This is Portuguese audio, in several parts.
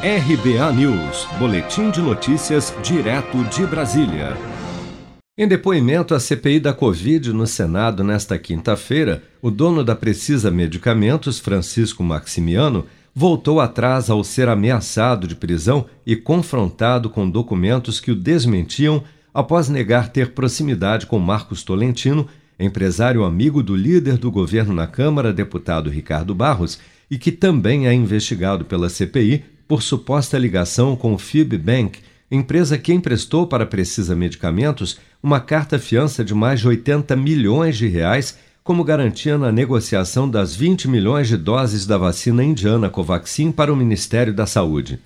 RBA News, Boletim de Notícias, direto de Brasília. Em depoimento à CPI da Covid no Senado nesta quinta-feira, o dono da Precisa Medicamentos, Francisco Maximiano, voltou atrás ao ser ameaçado de prisão e confrontado com documentos que o desmentiam após negar ter proximidade com Marcos Tolentino, empresário amigo do líder do governo na Câmara, deputado Ricardo Barros, e que também é investigado pela CPI por suposta ligação com o Fibbank, empresa que emprestou para Precisa Medicamentos uma carta-fiança de mais de 80 milhões de reais como garantia na negociação das 20 milhões de doses da vacina indiana Covaxin para o Ministério da Saúde.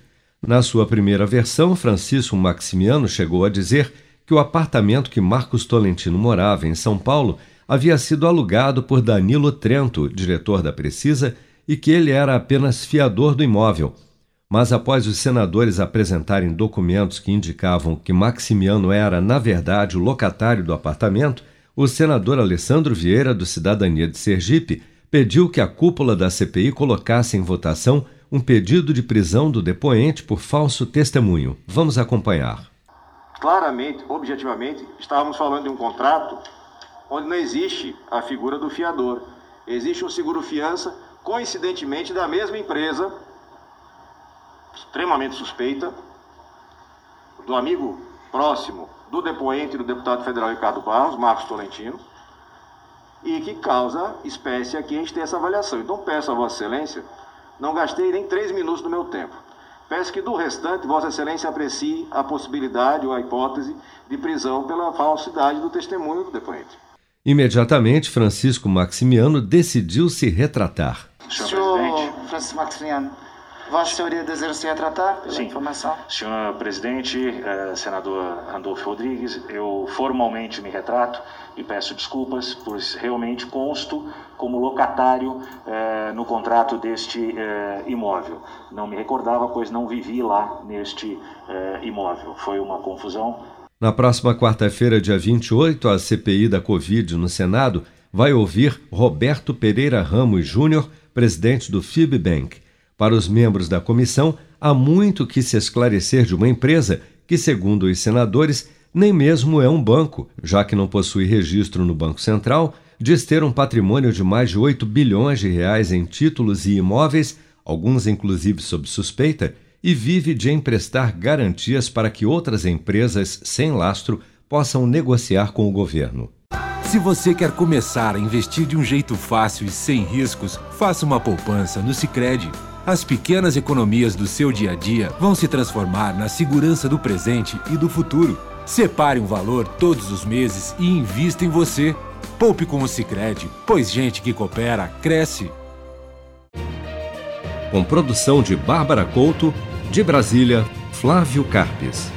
Na sua primeira versão, Francisco Maximiano chegou a dizer que o apartamento que Marcos Tolentino morava em São Paulo havia sido alugado por Danilo Trento, diretor da Precisa, e que ele era apenas fiador do imóvel mas após os senadores apresentarem documentos que indicavam que Maximiano era, na verdade, o locatário do apartamento, o senador Alessandro Vieira, do Cidadania de Sergipe, pediu que a cúpula da CPI colocasse em votação um pedido de prisão do depoente por falso testemunho. Vamos acompanhar. Claramente, objetivamente, estávamos falando de um contrato onde não existe a figura do fiador. Existe um seguro-fiança, coincidentemente, da mesma empresa extremamente suspeita, do amigo próximo do depoente do deputado federal Ricardo Barros, Marcos Tolentino, e que causa espécie aqui a gente tem essa avaliação. Então peço a Vossa Excelência, não gastei nem três minutos do meu tempo. Peço que do restante Vossa Excelência aprecie a possibilidade ou a hipótese de prisão pela falsidade do testemunho do depoente. Imediatamente, Francisco Maximiano decidiu se retratar. Senhor Francisco Maximiano, Vossa Senhoria deseja se retratar pela Sim. informação? Senhor presidente, eh, senador Randolfo Rodrigues, eu formalmente me retrato e peço desculpas, pois realmente consto como locatário eh, no contrato deste eh, imóvel. Não me recordava, pois não vivi lá neste imóvel. Foi uma confusão. Na próxima quarta-feira, dia 28, a CPI da Covid no Senado vai ouvir Roberto Pereira Ramos Júnior, presidente do Fibbank. Para os membros da comissão, há muito que se esclarecer de uma empresa que, segundo os senadores, nem mesmo é um banco, já que não possui registro no Banco Central, diz ter um patrimônio de mais de 8 bilhões de reais em títulos e imóveis, alguns inclusive sob suspeita, e vive de emprestar garantias para que outras empresas sem lastro possam negociar com o governo. Se você quer começar a investir de um jeito fácil e sem riscos, faça uma poupança no Sicredi. As pequenas economias do seu dia a dia vão se transformar na segurança do presente e do futuro. Separe um valor todos os meses e invista em você. Poupe com o Sicredi, pois gente que coopera cresce. Com produção de Bárbara Couto, de Brasília, Flávio Carpes.